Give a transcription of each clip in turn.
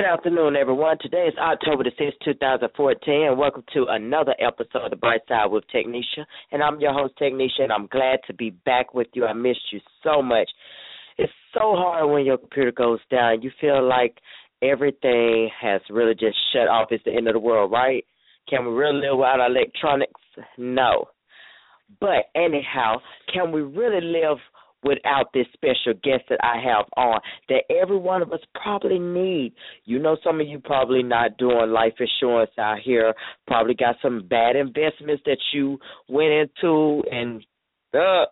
Good afternoon, everyone. Today is October the 6th, 2014, and welcome to another episode of The Bright Side with Technisha. And I'm your host, Technisha, and I'm glad to be back with you. I missed you so much. It's so hard when your computer goes down. You feel like everything has really just shut off. It's the end of the world, right? Can we really live without electronics? No. But anyhow, can we really live without this special guest that I have on that every one of us probably need. You know, some of you probably not doing life insurance out here, probably got some bad investments that you went into and uh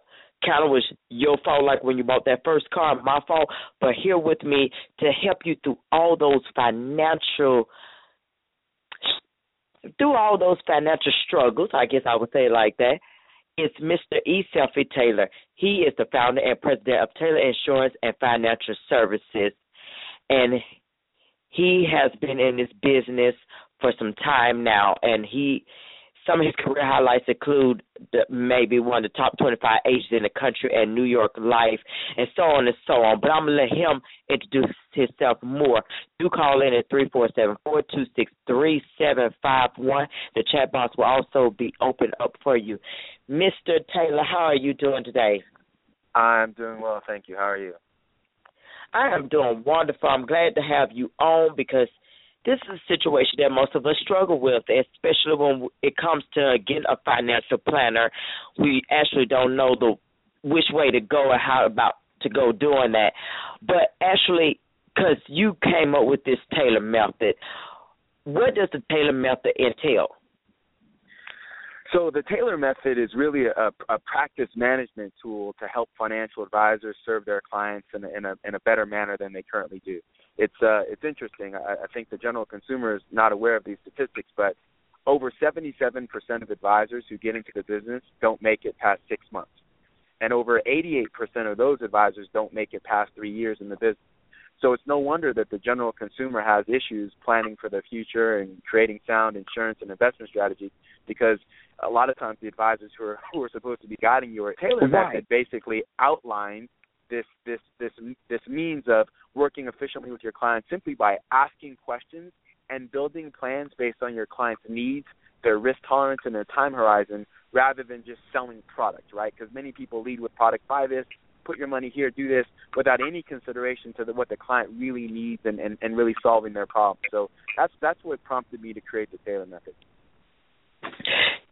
kind of was your fault like when you bought that first car, my fault. But here with me to help you through all those financial through all those financial struggles, I guess I would say like that is Mr. E. Selfie Taylor. He is the founder and president of Taylor Insurance and Financial Services, and he has been in this business for some time now. And he, some of his career highlights include the, maybe one of the top 25 agents in the country and New York Life, and so on and so on. But I'm gonna let him introduce himself more. Do call in at three four seven four two six three seven five one. The chat box will also be open up for you. Mr. Taylor, how are you doing today? I'm doing well, thank you. How are you? I am doing wonderful. I'm glad to have you on because this is a situation that most of us struggle with, especially when it comes to getting a financial planner. We actually don't know the which way to go or how about to go doing that. But actually, because you came up with this Taylor method, what does the Taylor method entail? So the Taylor method is really a, a practice management tool to help financial advisors serve their clients in a, in a, in a better manner than they currently do. It's uh, it's interesting. I, I think the general consumer is not aware of these statistics, but over 77% of advisors who get into the business don't make it past six months, and over 88% of those advisors don't make it past three years in the business. So it's no wonder that the general consumer has issues planning for the future and creating sound insurance and investment strategies because a lot of times the advisors who are who are supposed to be guiding you are Taylor Right. method basically outline this this this this means of working efficiently with your clients simply by asking questions and building plans based on your client's needs, their risk tolerance, and their time horizon, rather than just selling product, right? Because many people lead with product, buy this, put your money here, do this, without any consideration to the, what the client really needs and, and, and really solving their problem. So that's that's what prompted me to create the Taylor method.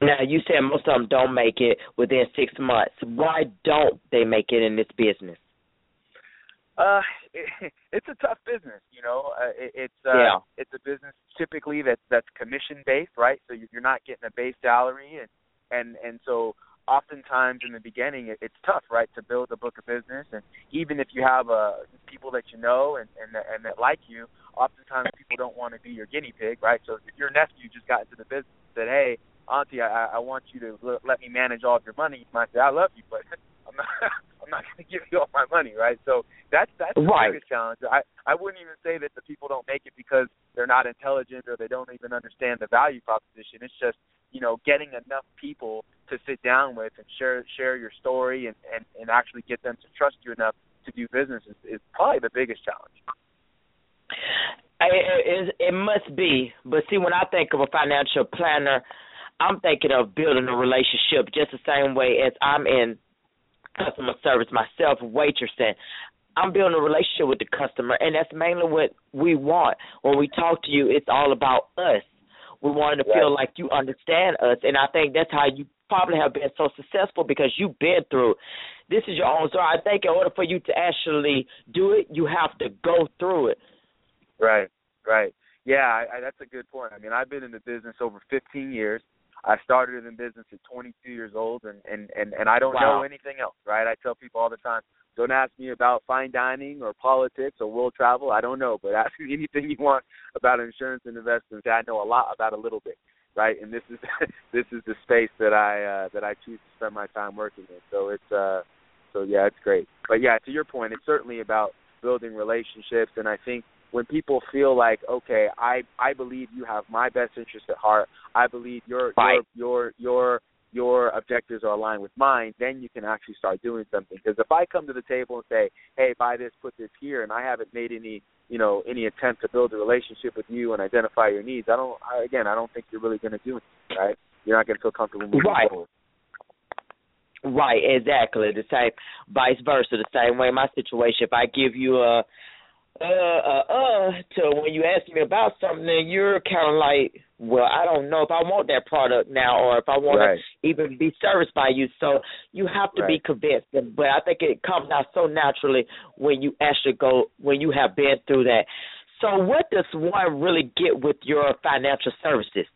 Now, you said most of them don't make it within six months. Why don't they make it in this business? Uh, it, it's a tough business, you know. Uh, it, it's uh, Yeah. it's a business typically that that's commission based, right? So you- you're not getting a base salary, and and and so oftentimes in the beginning it, it's tough, right, to build a book of business, and even if you have uh people that you know and and and that like you, oftentimes people don't want to be your guinea pig, right? So if your nephew just got into the business said, hey, auntie, I, I want you to l- let me manage all of your money, you might say, I love you, but I'm not I'm not going to give you all my money, right? So that's that's the Right. biggest challenge. I I wouldn't even say that the people don't make it because they're not intelligent or they don't even understand the value proposition. It's just you know getting enough people to sit down with and share share your story and and and actually get them to trust you enough to do business is, is probably the biggest challenge. It, it must be, but see, when I think of a financial planner, I'm thinking of building a relationship just the same way as I'm in customer service myself, waitressing. I'm building a relationship with the customer, and that's mainly what we want. When we talk to you, it's all about us. We wanted to feel like you understand us, and I think that's how you probably have been so successful because you've been through. This is your own story. I think in order for you to actually do it, you have to go through it. Right, right. Yeah, I, I, that's a good point. I mean, I've been in the business over 15 years. I started in business at 22 years old, and and and and I don't Wow. know anything else. Right? I tell people all the time, don't ask me about fine dining or politics or world travel. I don't know, but ask me anything you want about insurance and investments. I know a lot about a little bit. right? And this is this is the space that I uh, that I choose to spend my time working in. So it's uh, so yeah, it's great. But yeah, to your point, it's certainly about building relationships, and I think when people feel like, okay, I I believe you have my best interest at heart. I believe your your your your your objectives are aligned with mine, then you can actually start doing something. Because if I come to the table and say, "Hey, buy this, put this here," and I haven't made any, you know, any attempt to build a relationship with you and identify your needs, I don't. I, again, I don't think you're really going to do it, right? You're not going to feel comfortable moving right. forward. Right, exactly. The same, vice versa. The same way. My situation. If I give you a uh uh uh to when you ask me about something you're kind of like well i don't know if i want that product now or if i want right. to even be serviced by you so you have to right. be convinced but i think it comes out so naturally when you actually go when you have been through that so what does one really get with your financial services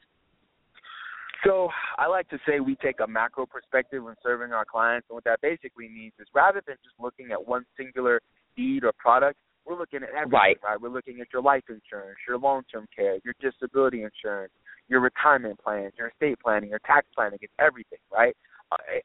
so I like to say we take a macro perspective when serving our clients, and what that basically means is rather than just looking at one singular need or product, we're looking at everything, right? right? We're looking at your life insurance, your long-term care, your disability insurance, your retirement plans, your estate planning, your tax planning. It's everything, right?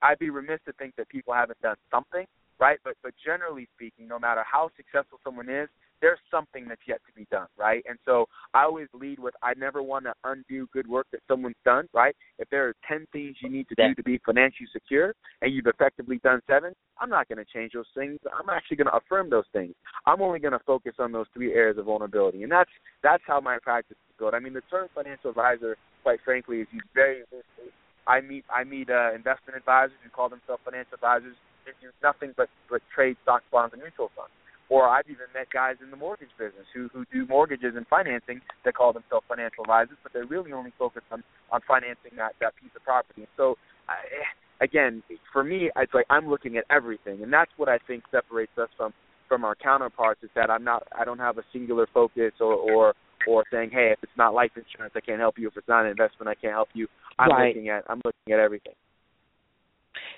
I'd be remiss to think that people haven't done something, right? But but generally speaking, no matter how successful someone is, there's something that's yet to be done, right? And so I always lead with I never want to undo good work that someone's done, right? If there are 10 things you need to do to be financially secure and you've effectively done seven, I'm not going to change those things. I'm actually going to affirm those things. I'm only going to focus on those three areas of vulnerability. And that's that's how my practice is built. I mean, the term financial advisor, quite frankly, is used very loosely. I meet I meet uh, investment advisors who call themselves financial advisors who do nothing but but trade stocks, bonds, and mutual funds or I've even met guys in the mortgage business who who do mortgages and financing that call themselves financial advisors, but they're really only focused on on financing that that piece of property. So, I, eh, again, for me, it's like I'm looking at everything, and that's what I think separates us from from our counterparts is that I'm not I don't have a singular focus or or or saying, hey, if it's not life insurance, I can't help you. If it's not an investment, I can't help you. I'm right. looking at I'm looking at everything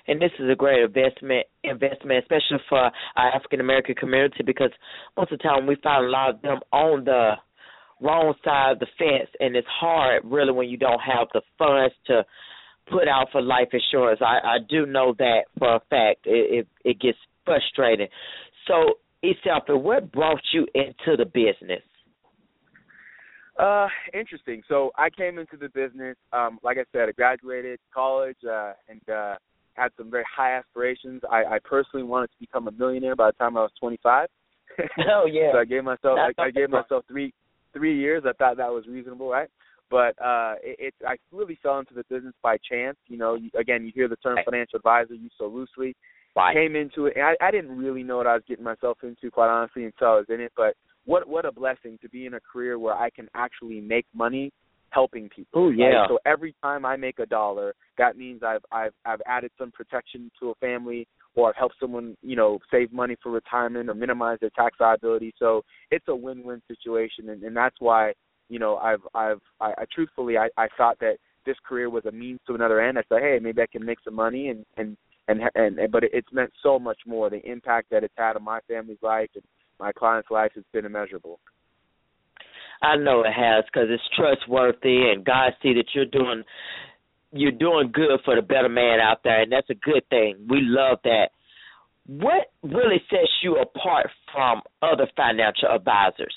and this is a great investment investment, especially for our African American community, because most of the time we find a lot of them on the wrong side of the fence, and it's hard really when you don't have the funds to put out for life insurance. I, I do know that for a fact. It it, it gets frustrating. So, Eszylfie, what brought you into the business? Uh, interesting. So I came into the business, um, like I said, I graduated college, uh, and uh, had some very high aspirations. I, I personally wanted to become a millionaire by the time I was 25. Oh yeah. so I gave myself I, I gave myself three three years. I thought that was reasonable, right? But uh, it, it I really fell into the business by chance. You know, you, again, you hear the term financial advisor used so loosely. Right. Came into it, and I, I didn't really know what I was getting myself into, quite honestly, until I was in it. But what what a blessing to be in a career where I can actually make money helping people. Oh yeah. Right? So every time I make a dollar, that means I've I've I've added some protection to a family or I've helped someone, you know, save money for retirement or minimize their tax liability. So it's a win-win situation and, and that's why, you know, I've I've I, I truthfully I, I thought that this career was a means to another end. I said, hey, maybe I can make some money and and and and, and but it's meant so much more. The impact that it's had on my family's life and my clients' life has been immeasurable. I know it has because it's trustworthy, and God see that you're doing you're doing good for the better man out there, and that's a good thing. We love that. What really sets you apart from other financial advisors?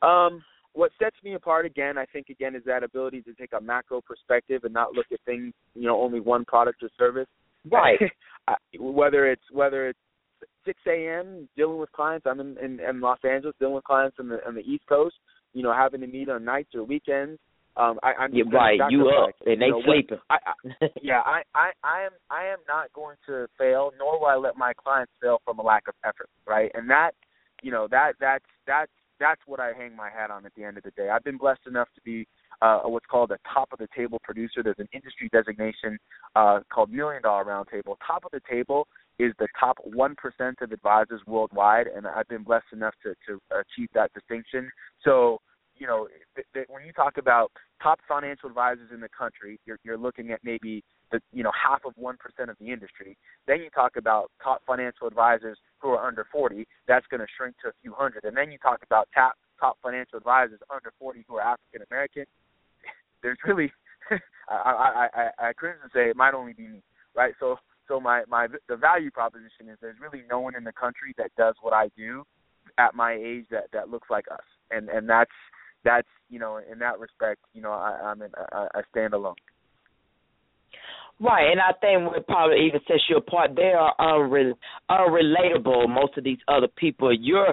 Um, what sets me apart again, I think again, is that ability to take a macro perspective and not look at things, you know, only one product or service. Right. whether it's whether it's 6 a.m. dealing with clients. I'm in, in, in Los Angeles dealing with clients on the on the East Coast. You know, having to meet on nights or weekends. Um, I, I'm yeah, right. You up and they you know, sleeping. I, I, yeah, I, I, I am, I am not going to fail, nor will I let my clients fail from a lack of effort. Right, and that, you know, that that's that's that's what I hang my hat on at the end of the day. I've been blessed enough to be uh, what's called a top of the table producer. There's an industry designation uh, called Million Dollar Roundtable. Top of the table is the top 1% of advisors worldwide, and I've been blessed enough to, to achieve that distinction. So, you know, th- th- when you talk about top financial advisors in the country, you're, you're looking at maybe the you know half of one percent of the industry. Then you talk about top financial advisors who are under 40, that's going to shrink to a few hundred. And then you talk about top top financial advisors under 40 who are African American, there's really I, I I I cringe to say it might only be me, right? So so my my the value proposition is there's really no one in the country that does what I do at my age that that looks like us, and and that's that's you know in that respect you know I, I'm in, I, stand alone. Right, and I think what probably even sets you apart, they are unre- unrelatable. Most of these other people, you're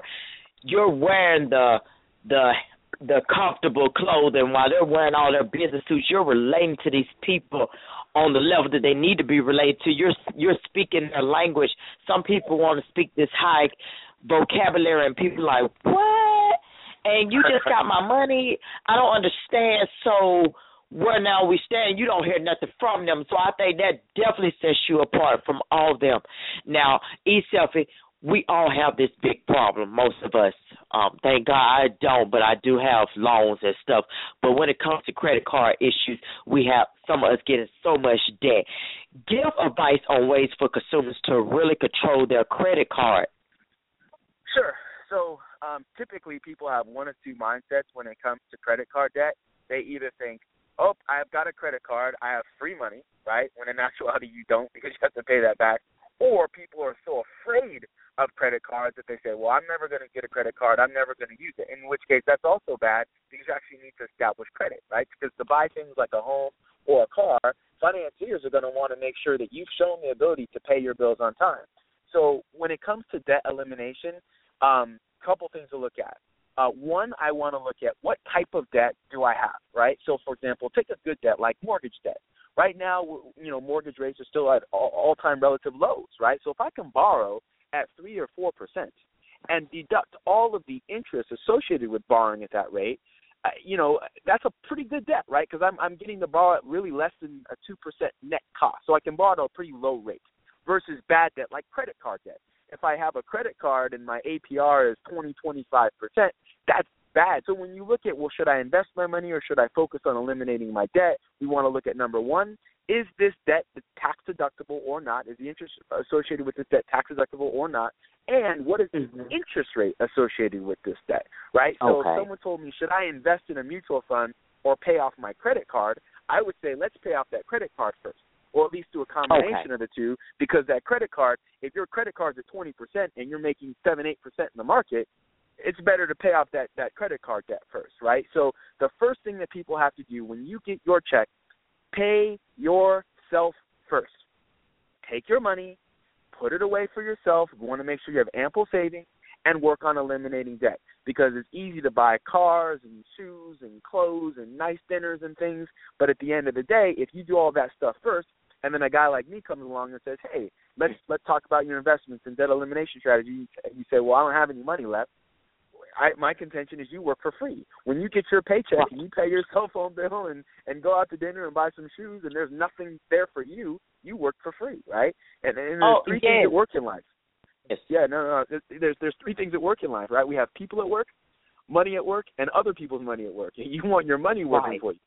you're wearing the the the comfortable clothing while they're wearing all their business suits. You're relating to these people on the level that they need to be related to. You're you're speaking their language. Some people want to speak this high vocabulary, and people like what? And you just got my money. I don't understand. So where now we stand, you don't hear nothing from them. So I think that definitely sets you apart from all of them. Now, E Selfie, we all have this big problem, most of us. Um, thank God I don't, but I do have loans and stuff. But when it comes to credit card issues, we have some of us getting so much debt. Give advice on ways for consumers to really control their credit card. Sure. So um, typically, people have one of two mindsets when it comes to credit card debt. They either think, "Oh, I've got a credit card, I have free money," right? When in actuality, you don't because you have to pay that back. Or people are so afraid of credit cards that they say, "Well, I'm never going to get a credit card. I'm never going to use it." In which case, that's also bad because you actually need to establish credit, right? Because to buy things like a home or a car, financiers are going to want to make sure that you've shown the ability to pay your bills on time. So when it comes to debt elimination, um, couple things to look at. Uh, one, I want to look at what type of debt do I have, right? So, for example, take a good debt like mortgage debt. Right now, you know, mortgage rates are still at all-time relative lows, right? So, if I can borrow at three or four percent and deduct all of the interest associated with borrowing at that rate, uh, you know, that's a pretty good debt, right? Because I'm I'm getting to borrow at really less than a two percent net cost, so I can borrow at a pretty low rate. Versus bad debt like credit card debt if I have a credit card and my APR is 20, 25%, that's bad. So when you look at, well, should I invest my money or should I focus on eliminating my debt? We want to look at number one, is this debt tax deductible or not? Is the interest associated with this debt tax deductible or not? And what is the mm-hmm. interest rate associated with this debt? Right? So okay. if someone told me, should I invest in a mutual fund or pay off my credit card? I would say, let's pay off that credit card first or at least do a combination okay. of the two because that credit card, if your credit card's at 20% and you're making 7 8% in the market, it's better to pay off that that credit card debt first, right? So the first thing that people have to do when you get your check, pay yourself first. Take your money, put it away for yourself. You want to make sure you have ample savings and work on eliminating debt because it's easy to buy cars and shoes and clothes and nice dinners and things, but at the end of the day, if you do all that stuff first, and then a guy like me comes along and says, "Hey, let's let's talk about your investments and debt elimination strategy." You say, "Well, I don't have any money left." I, my contention is you work for free. When you get your paycheck and you pay your cell phone bill and and go out to dinner and buy some shoes and there's nothing there for you, you work for free, right? And, and there's oh, three yeah. things that work in life. Yes. Yeah, no, no, no. There's there's three things that work in life, right? We have people at work, money at work, and other people's money at work. And you want your money working right. for you.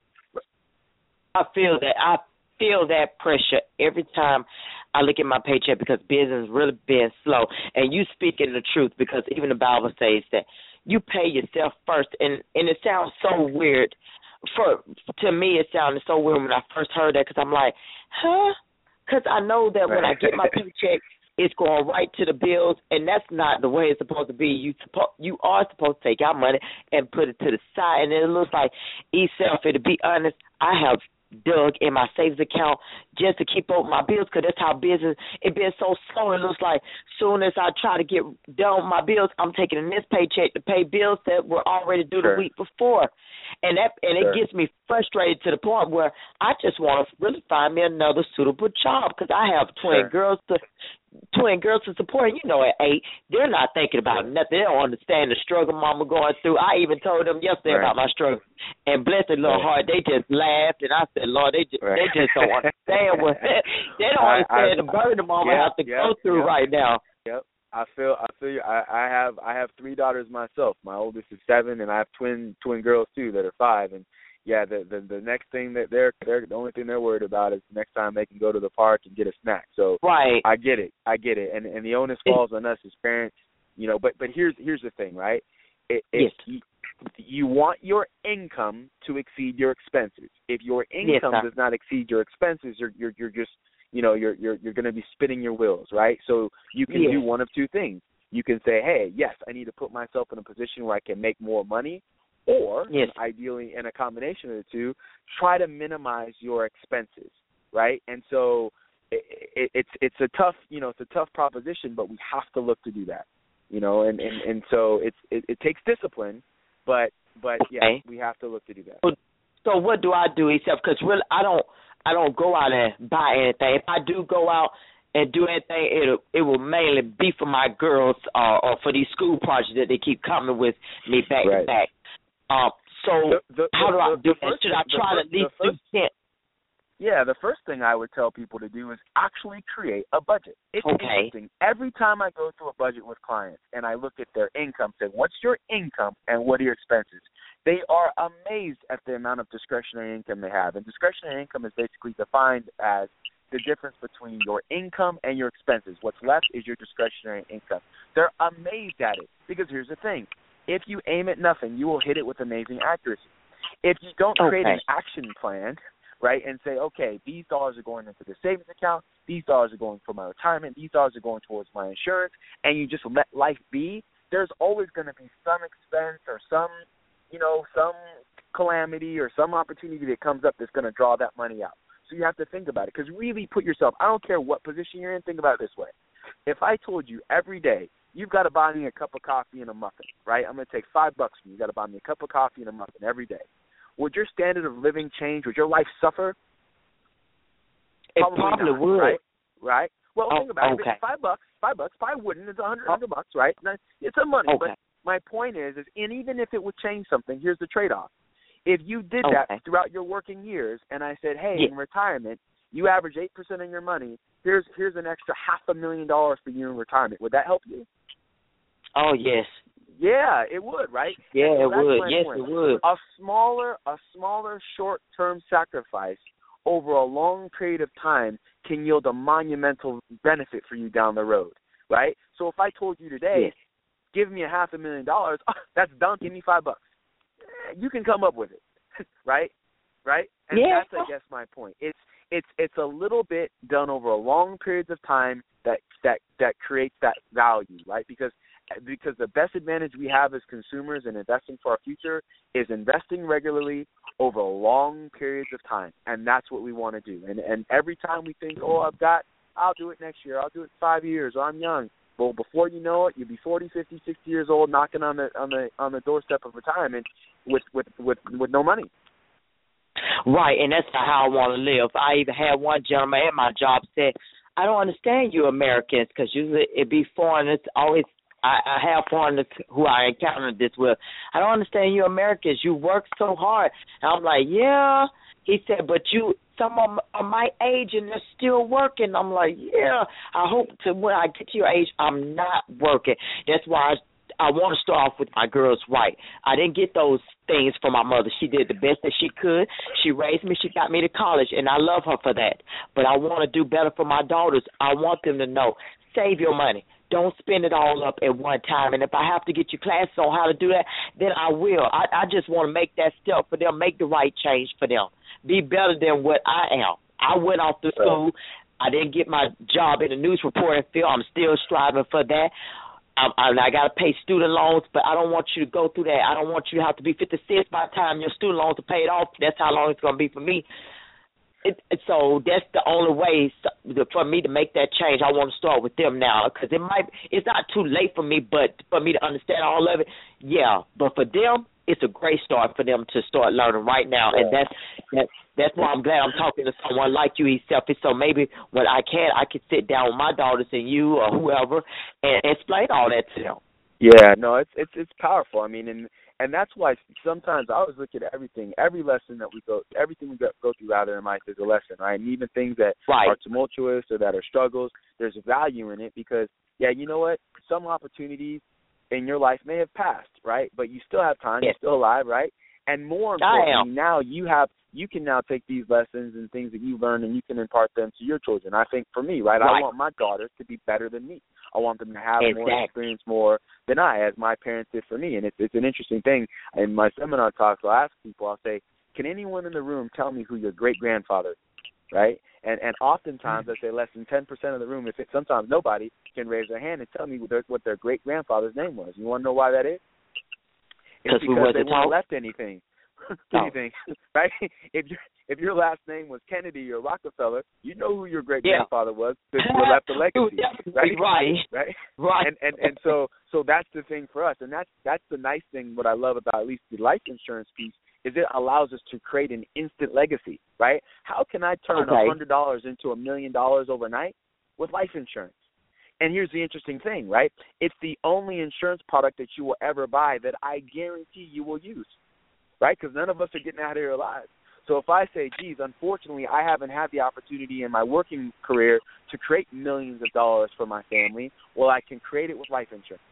I feel that. I feel that pressure every time I look at my paycheck because business really been slow. And you speaking the truth because even the Bible says that you pay yourself first, and and it sounds so weird. For to me, it sounded so weird when I first heard that because I'm like, huh? Because I know that when I get my paycheck, it's going right to the bills, and that's not the way it's supposed to be. You suppo- you are supposed to take out money and put it to the side, and it looks like e-self. To be honest, I have dug in my savings account just to keep up my bills because that's how business it been so slow. It looks like soon as I try to get done with my bills, I'm taking in this paycheck to pay bills that were already due sure. the week before, and that and sure. it gets me frustrated to the point where I just want to really find me another suitable job because I have twin sure. girls to twin girls to support. You know, at eight, they're not thinking about nothing. They don't understand the struggle mama going through. I even told them yesterday right. about my struggle, and bless their little heart, they just laughed, and I said, Lord, they just right. they just don't understand what they don't I, understand I, the burden mama yep, has to yep, go through yep. right now. Yep. I feel I feel you. I, I have I have three daughters myself. My oldest is seven and I have twin twin girls too that are five and yeah, the the the next thing that they're they're the only thing they're worried about is next time they can go to the park and get a snack. So Right. I get it. I get it. And and the onus falls on us as parents, you know, but but here's here's the thing, right? It, it, Yes. you want your income to exceed your expenses. If your income sir. does not exceed your expenses, you're you're you're just you know you're you're you're going to be spinning your wheels, right? So you can Yes. do one of two things. You can say, "Hey, yes, I need to put myself in a position where I can make more money," or Yes. ideally in a combination of the two, try to minimize your expenses, right? And so it, it, it's it's a tough you know it's a tough proposition, but we have to look to do that, you know, and and and so it's it, it takes discipline, but but yeah, we have to look to do that. So what do I do except because really I don't I don't go out and buy anything. If I do go out and do anything, it it will mainly be for my girls uh, or for these school projects that they keep coming with me back to Right. back. Um, so The- the- how do the- I do? first Should I try to at least do ten? Yeah, the first thing I would tell people to do is actually create a budget. It's Okay. interesting. Every time I go through a budget with clients and I look at their income, say, what's your income and what are your expenses? They are amazed at the amount of discretionary income they have. And discretionary income is basically defined as the difference between your income and your expenses. What's left is your discretionary income. They're amazed at it because here's the thing. If you aim at nothing, you will hit it with amazing accuracy. If you don't create Okay. an action plan, right, and say, okay, these dollars are going into the savings account, these dollars are going for my retirement, these dollars are going towards my insurance, and you just let life be, there's always going to be some expense or some, you know, some calamity or some opportunity that comes up that's going to draw that money out. So you have to think about it because really put yourself. I don't care what position you're in. Think about it this way: if I told you every day you've got to buy me a cup of coffee and a muffin, right? I'm going to take five bucks from you. You've got to buy me a cup of coffee and a muffin every day. Would your standard of living change? Would your life suffer? It Probably probably not, would. Right? Right. Well, Oh, think about okay. it. Five bucks. Five bucks. Probably wouldn't. It's a hundred, hundred oh. bucks, right? It's a money. Okay. But my point is, is, and even if it would change something, here's the trade-off. If you did Okay. that throughout your working years, and I said, hey, Yeah. in retirement, you average eight percent of your money. Here's here's an extra half a million dollars for you in retirement. Would that help you? Oh yes. Yeah, it would, right? Yeah, so it would. Yes, point. it would. A smaller, a smaller short-term sacrifice over a long period of time can yield a monumental benefit for you down the road, right? So if I told you today, Yes. give me a half a million dollars, that's done. Give me five bucks. Eh, You can come up with it, right? Right? And Yeah. that's I guess my point. It's it's it's a little bit done over a long periods of time that that that creates that value, right? Because because the best advantage we have as consumers in investing for our future is investing regularly over long periods of time, and that's what we want to do. And and every time we think, oh, I've got, I'll do it next year, I'll do it five years, or I'm young. Well, before you know it, you'll be 40, 50, 60 years old, knocking on the on the on the doorstep of retirement with with with with no money. Right, and that's not how I want to live. I even had one gentleman at my job said, "I don't understand you Americans because usually it be foreigners. Always, I, I have foreigners who I encountered this with. I don't understand you Americans. You work so hard." And I'm like, "Yeah." He said, "But you, some of are my age and they're still working." I'm like, "Yeah." I hope to when I get to your age, I'm not working. That's why I I want to start off with my girls right. I didn't get those things from my mother. She did the best that she could. She raised me. She got me to college, and I love her for that. But I want to do better for my daughters. I want them to know save your money. Don't spend it all up at one time. And if I have to get you classes on how to do that, then I will. I, I just want to make that step for them, make the right change for them, be better than what I am. I went off to school. I didn't get my job in the news reporting field. I'm still striving for that. I'm, I'm, I got to pay student loans, but I don't want you to go through that. I don't want you to have to be 56 by the time your student loans are paid off. That's how long it's going to be for me. It, it, so that's the only way for me to make that change. I want to start with them now because it might. It's not too late for me, but for me to understand all of it, yeah. But for them, it's a great start for them to start learning right now, and that's that, that's why I'm glad I'm talking to someone like you, Eszylfie. So maybe when I can, I can sit down with my daughters and you or whoever and explain all that to them. Yeah, no, it's it's it's powerful. I mean, and and that's why sometimes I always look at everything, every lesson that we go, everything we go, go through rather in life is a lesson, right? And even things that Right. are tumultuous or that are struggles, there's value in it because, yeah, you know what? Some opportunities in your life may have passed, right? But you still have time. Yes. You're still alive, right? And more importantly, now you have you can now take these lessons and things that you learn and you can impart them to your children. I think for me, right, right. I want my daughters to be better than me. I want them to have exactly. more experience more than I, as my parents did for me. And it's it's an interesting thing. In my seminar talks, I'll ask people, I'll say, Can anyone in the room tell me who your great grandfather right? And and oftentimes, I say less than ten percent of the room, if it, sometimes nobody can raise their hand and tell me what their, what their great grandfather's name was. You want to know why that is? It's we because they weren't taught? left anything. No. anything, right? If your if your last name was Kennedy or Rockefeller, you know who your great Yeah. grandfather was because you left a legacy, right? Right. Right Right. and and and so so that's the thing for us and that's that's the nice thing what i love about at least the life insurance piece is it allows us to create an instant legacy right how can i turn a Okay. hundred dollars into a million dollars overnight with life insurance and here's the interesting thing right it's the only insurance product that you will ever buy that i guarantee you will use right because none of us are getting out of here alive so if I say, geez, unfortunately, I haven't had the opportunity in my working career to create millions of dollars for my family, well, I can create it with life insurance.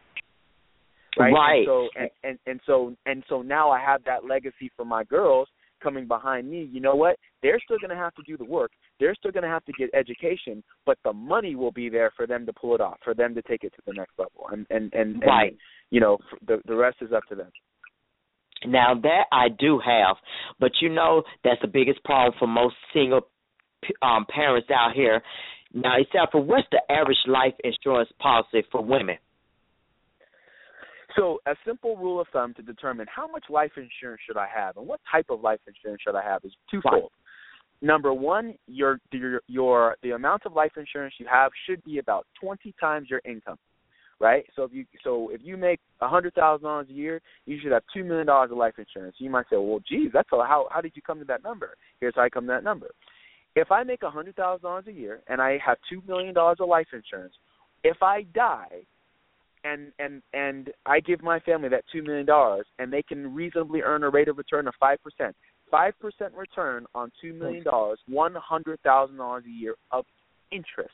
Right. Right. And so and, and and so and so now I have that legacy for my girls coming behind me. You know what? They're still going to have to do the work. They're still going to have to get education, but the money will be there for them to pull it off, for them to take it to the next level. And and and, Right. and you know, the the rest is up to them. Now that I do have, but you know that's the biggest problem for most single um parents out here. Now, except for what's the average life insurance policy for women? So, a simple rule of thumb to determine how much life insurance should I have and what type of life insurance should I have is twofold. Number one, your your your the amount of life insurance you have should be about twenty times your income, right? So if you so if you make a hundred thousand dollars a year, you should have two million dollars of life insurance. You might say, well, geez, that's a, how how did you come to that number? Here's how I come to that number. If I make a hundred thousand dollars a year and I have two million dollars of life insurance, if I die and and and I give my family that two million dollars, and they can reasonably earn a rate of return of five percent. Five percent return on two million dollars, one hundred thousand dollars a year of interest,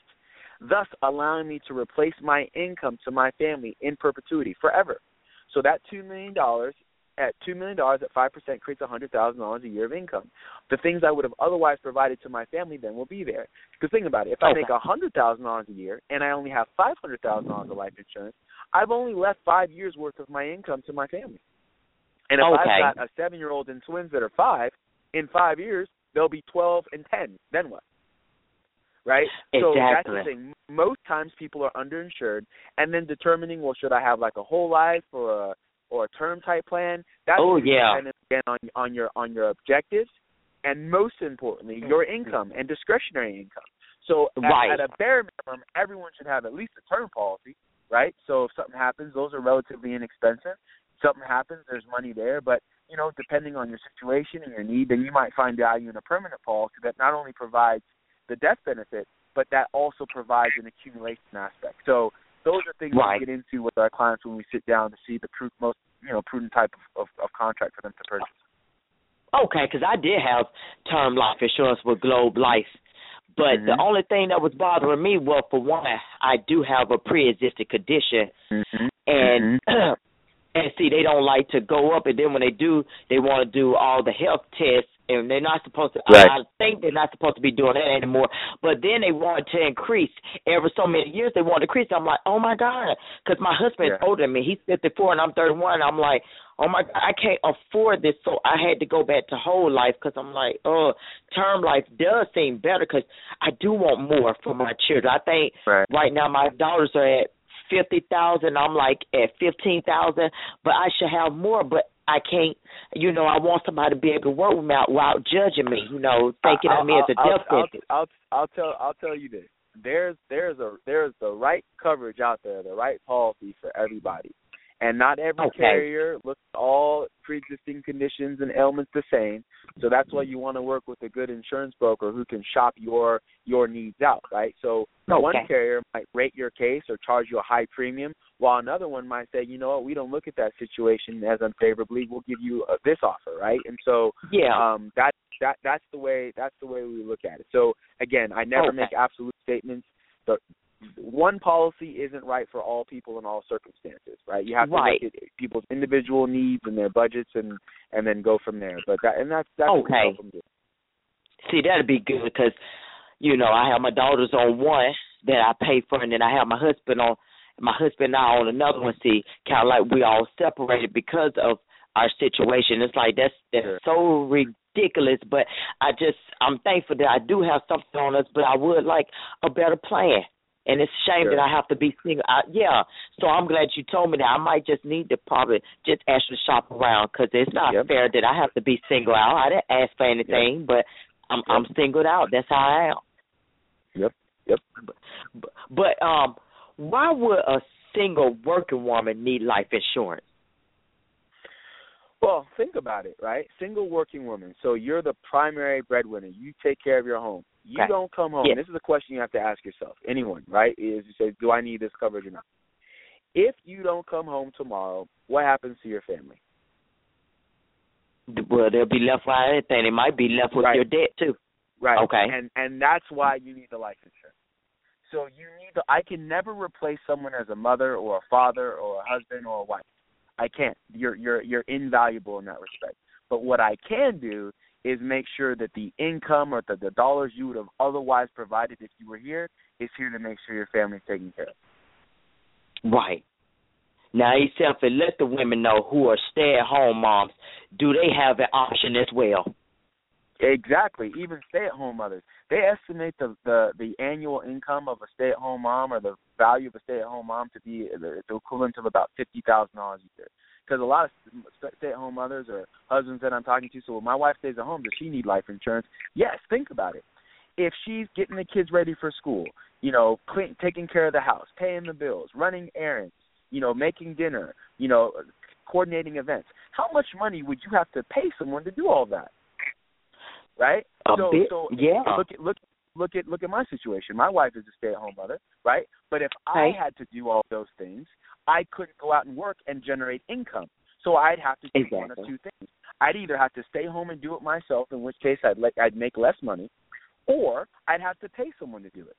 thus allowing me to replace my income to my family in perpetuity forever. So that two million dollars at two million dollars at five percent creates a hundred thousand dollars a year of income. The things I would have otherwise provided to my family then will be there. Because think about it, if I make a hundred thousand dollars a year and I only have five hundred thousand dollars of life insurance, I've only left five years worth of my income to my family. And if Okay. I've got a seven year old and twins that are five, in five years they'll be twelve and ten. Then what? Right? So that's the thing. Most times people are underinsured and then determining, well, should I have like a whole life or a or a term type plan? That's Oh, yeah. dependent again on on your on your objectives and most importantly your income and discretionary income. So at, Right. at a bare minimum, everyone should have at least a term policy, right? So if something happens, those are relatively inexpensive. Something happens, there's money there, but you know, depending on your situation and your need, then you might find value in a permanent policy that not only provides the death benefit, but that also provides an accumulation aspect. So those are things Right. we get into with our clients when we sit down to see the pru- most you know prudent type of, of, of contract for them to purchase. Okay, because I did have term life insurance with Globe Life, but the Mhm. only thing that was bothering me was, for one, I do have a pre-existing condition, Mm-hmm. and and see, they don't like to go up, and then when they do, they want to do all the health tests, and they're not supposed to. Right. I, I think they're not supposed to be doing that anymore. But then they want to increase every so many years. They want to increase. I'm like, oh my god, because my husband is older than me. He's 54 and I'm 31. I'm like, oh my, God, I can't afford this. So I had to go back to whole life because I'm like, oh, term life does seem better because I do want more for my children. I think Right. right now my daughters are at fifty thousand. I'm like at fifteen thousand, but I should have more. But I can't. You know, I want somebody to be able to work with me out without judging me. You know, thinking I'll, of me as a I'll, death I'll, sentence. I'll, I'll tell I'll tell you this. There's there's a there's the right coverage out there, the right policy for everybody. And not every Okay. carrier looks at all pre-existing conditions and ailments the same. So that's why you want to work with a good insurance broker who can shop your your needs out, right? So one carrier might rate your case or charge you a high premium, while another one might say, you know what, we don't look at that situation as unfavorably. We'll give you uh, this offer, right? And so Yeah. um that that that's the way that's the way we look at it so again i never Okay. make absolute statements but one policy isn't right for all people in all circumstances right you have to Right. look at people's individual needs and their budgets and and then go from there but that and that's that's Okay. See, that'd be good because, you know, I have my daughters on one that I pay for, and then I have my husband on my husband and I on another one. See, kind of like we all separated because of our situation. It's like that's that's so ridiculous, but I just I'm thankful that I do have something on us, but I would like a better plan. And it's a shame sure. that I have to be single. I, yeah, so I'm glad you told me that. I might just need to probably just actually shop around because it's not yep. fair that I have to be single out. I didn't ask for anything, yep. but I'm yep. I'm singled out. That's how I am. Yep. Yep. But, but, but um, why would a single working woman need life insurance? Well, think about it, right? Single working woman. So you're the primary breadwinner. You take care of your home. You okay. don't come home. Yeah. This is a question you have to ask yourself. Anyone, right? Is you say, do I need this coverage or not? If you don't come home tomorrow, what happens to your family? Well, they'll be left without anything. They might be left with right. your debt too. Right. Okay. And and that's why you need the life insurance. So you need the. I can never replace someone as a mother or a father or a husband or a wife. I can't. You're you're you're invaluable in that respect. But what I can do is make sure that the income or the, the dollars you would have otherwise provided if you were here is here to make sure your family's taken care of. Right. Now, yourself and let the women know who are stay-at-home moms. Do they have an option as well? Exactly. Even stay-at-home mothers, they estimate the the the annual income of a stay-at-home mom or the value of a stay-at-home mom to be the, the equivalent of about fifty thousand dollars a year. Because a lot of stay-at-home mothers or husbands that I'm talking to, so when my wife stays at home, does she need life insurance? Yes. Think about it. If she's getting the kids ready for school, you know, clean, taking care of the house, paying the bills, running errands, you know, making dinner, you know, coordinating events, how much money would you have to pay someone to do all that? Right? A so, bit, so yeah. Look at look look at look at my situation. My wife is a stay-at-home mother, right? But if. I had to do all those things, I couldn't go out and work and generate income. So I'd have to do exactly. one of two things. I'd either have to stay home and do it myself, in which case I'd like I'd make less money, or I'd have to pay someone to do it.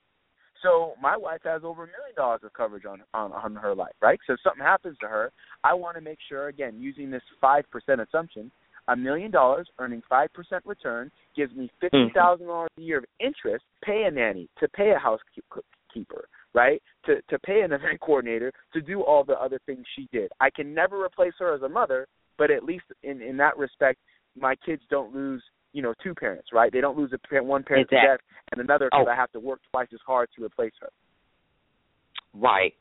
So my wife has over a million dollars of coverage on, on on her life, right? So if something happens to her, I want to make sure again using this five percent assumption a million dollars earning five percent return gives me hmm. fifty thousand dollars a year of interest. to Pay a nanny, to pay a housekeeper, right? To to pay an event coordinator, to do all the other things she did. I can never replace her as a mother, but at least in in that respect, my kids don't lose you know two parents, right? They don't lose a parent, one parent exactly. to death and another because oh. I have to work twice as hard to replace her. Right.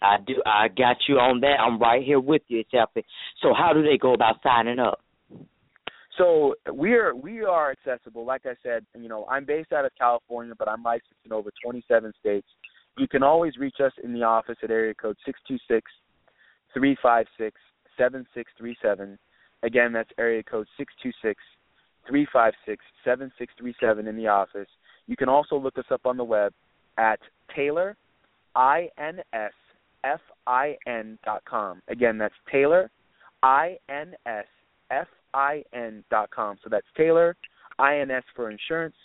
I do. I got you on that. I'm right here with you, Chelsea. So, how do they go about signing up? So we're we are accessible. Like I said, you know, I'm based out of California, but I'm licensed in over 27 states. You can always reach us in the office at area code six two six three five six seven six three seven. Again, that's area code six two six three five six seven six three seven in the office. You can also look us up on the web at Taylor I N S F I N dot com. Again, that's Taylor I N S F I N dot com. So that's Taylor, I N S for insurance,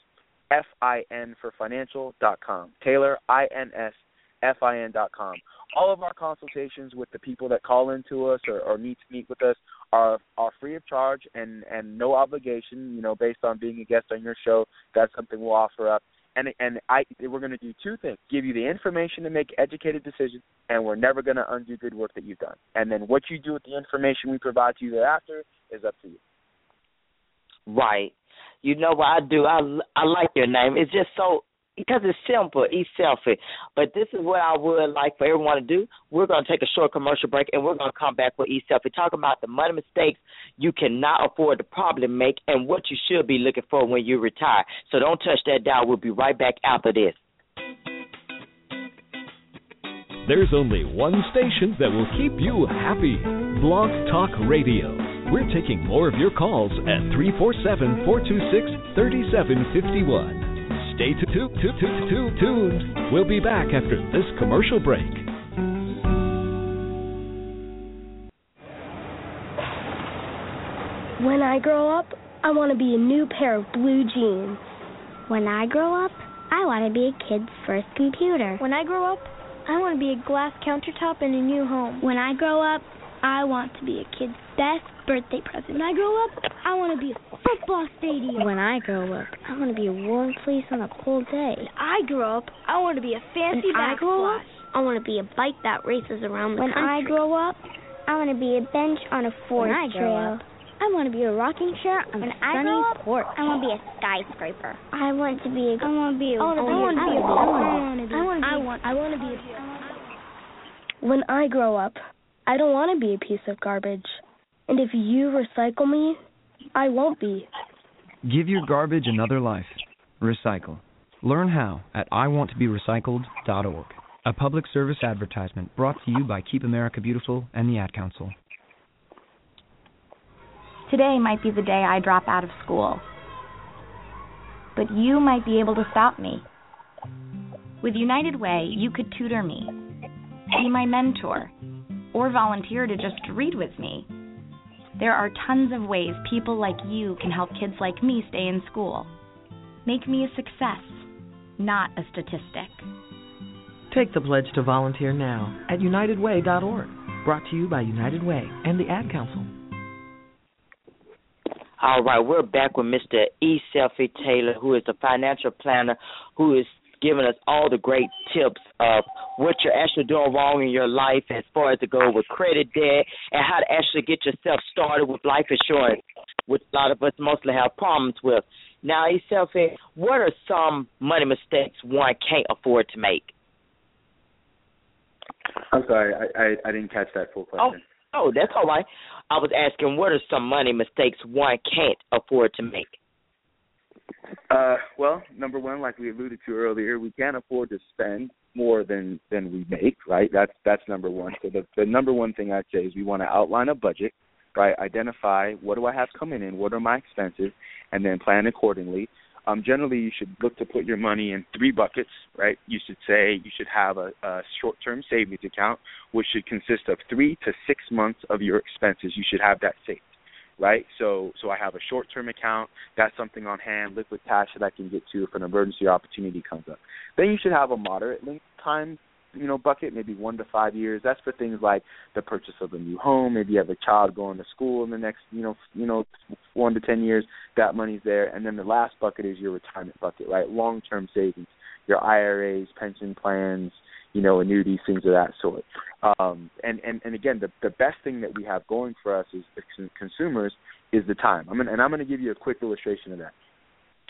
F I N for financial dot com. Taylor, I N S F I N dot com. All of our consultations with the people that call into us or, or need to meet with us are are free of charge and and no obligation. You know, based on being a guest on your show, that's something we'll offer up. And and I we're going to do two things: give you the information to make educated decisions, and we're never going to undo good work that you've done. And then what you do with the information we provide to you thereafter is up to you. Right. You know what I do? I I like your name. It's just so because it's simple, it's selfish. But this is what I would like for everyone to do. We're going to take a short commercial break, and we're going to come back with e selfie. Talk about the money mistakes you cannot afford to probably make, and what you should be looking for when you retire. So don't touch that dial. We'll be right back after this. There's only one station that will keep you happy Blog Talk Radio. We're taking more of your calls at 347 426 3751. Stay t- t- t- t- t- tuned. We'll be back after this commercial break. When I grow up, I want to be a new pair of blue jeans. When I grow up, I want to be a kid's first computer. When I grow up, I want to be a glass countertop in a new home. When I grow up, I want to be a kid's best birthday present. When I grow up, I want to be a football stadium. When I grow up, I want to be a warm place on a cold day. When I grow up, I want to be a fancy when I grow up, I want to be a bike that races around the when country. I grow up, I want to be a bench on a forest when I grow trail. up, I want to be a rocking chair on When a I sunny grow up, porch. I want to be a skyscraper. I want to be a. I want to be a. I be- want to I be- I want to be. I want. I want to be. A. When I grow up, I don't want to be a piece of garbage. And if you recycle me, I won't be. Give your garbage another life. Recycle. Learn how at iwanttoberecycled.org. A public service advertisement brought to you by Keep America Beautiful and the Ad Council. Today might be the day I drop out of school. But you might be able to stop me. With United Way, you could tutor me, be my mentor, or volunteer to just read with me. There are tons of ways people like you can help kids like me stay in school. Make me a success, not a statistic. Take the pledge to volunteer now at unitedway.org. Brought to you by United Way and the Ad Council. All right, we're back with Mr. E. Selfie Taylor, who is a financial planner who is giving us all the great tips of what you're actually doing wrong in your life as far as to go with credit debt and how to actually get yourself started with life insurance, which a lot of us mostly have problems with. Now, E. Selfie, what are some money mistakes one can't afford to make? I'm sorry, I, I, I didn't catch that full question. Oh, that's all right. I was asking what are some money mistakes one can't afford to make? Uh, well, number one, like we alluded to earlier, we can't afford to spend more than than we make, right? That's that's number one. So the the number one thing I'd say is we want to outline a budget, right? Identify what do I have coming in, what are my expenses, and then plan accordingly. Um, generally, you should look to put your money in three buckets, right? You should say you should have a, a short-term savings account, which should consist of three to six months of your expenses. You should have that saved right? So so I have a short term account, that's something on hand, liquid cash that I can get to if an emergency opportunity comes up. Then you should have a moderate length time, you know, bucket, maybe one to five years. That's for things like the purchase of a new home, maybe you have a child going to school in the next, you know, you know, one to ten years, that money's there. And then the last bucket is your retirement bucket, right? Long term savings, your IRAs, pension plans, you know, annuities, things of that sort. Um, and, and, and again, the, the best thing that we have going for us as consumers is the time. I'm gonna, and I'm going to give you a quick illustration of that.